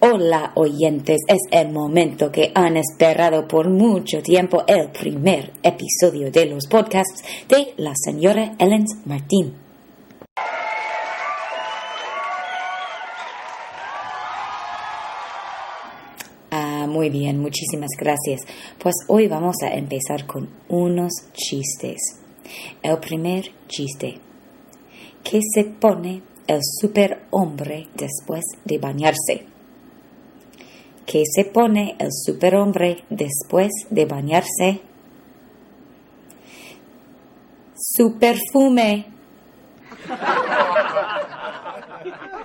Hola oyentes, es el momento que han esperado por mucho tiempo, el primer episodio de los podcasts de la señora Ellen Martín. Ah, muy bien, muchísimas gracias. Pues hoy vamos a empezar con unos chistes. El primer chiste. ¿Qué se pone el superhombre después de bañarse? ¿Qué se pone el superhombre después de bañarse? Su perfume.